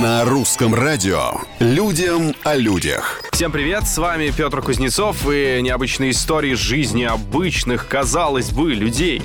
На русском радио «Людям о людях». Всем привет, с вами Петр Кузнецов и необычные истории жизни обычных, казалось бы, людей.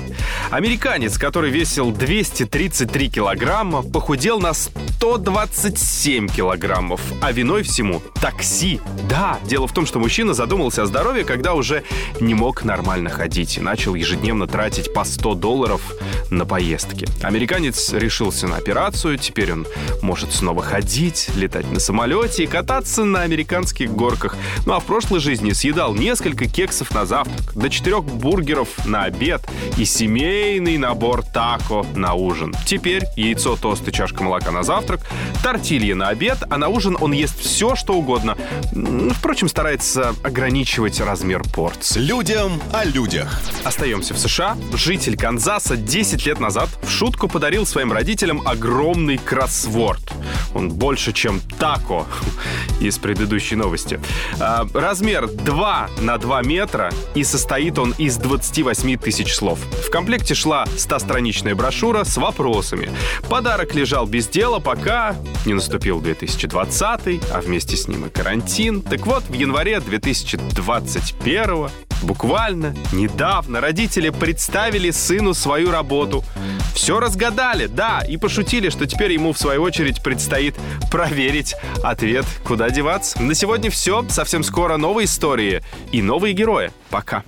Американец, который весил 233 килограмма, похудел на 127 килограммов, а виной всему такси. Да, дело в том, что мужчина задумался о здоровье, когда уже не мог нормально ходить и начал ежедневно тратить по 100 долларов на поездки. Американец решился на операцию, теперь он может снова ходить, летать на самолете и кататься на американских горках. Ну а в прошлой жизни съедал несколько кексов на завтрак, до четырех бургеров на обед и семейный набор тако на ужин. Теперь яйцо, тост и чашка молока на завтрак, тортилья на обед, а на ужин он ест все, что угодно. Впрочем, старается ограничивать размер порций. Людям о людях. Остаемся в США. Житель Канзаса 10 лет назад в шутку подарил своим родителям огромный кроссворд. Он больше, чем тако из предыдущей новости. А, размер 2 на 2 метра и состоит он из 28 тысяч слов. В комплекте шла 100-страничная брошюра с вопросами. Подарок лежал без дела, пока не наступил 2020, а вместе с ним и карантин. Так вот, в январе 2021 Буквально недавно родители представили сыну свою работу. Все разгадали, да, и пошутили, что теперь ему в свою очередь предстоит проверить ответ, куда деваться. На сегодня все. Совсем скоро новые истории и новые герои. Пока.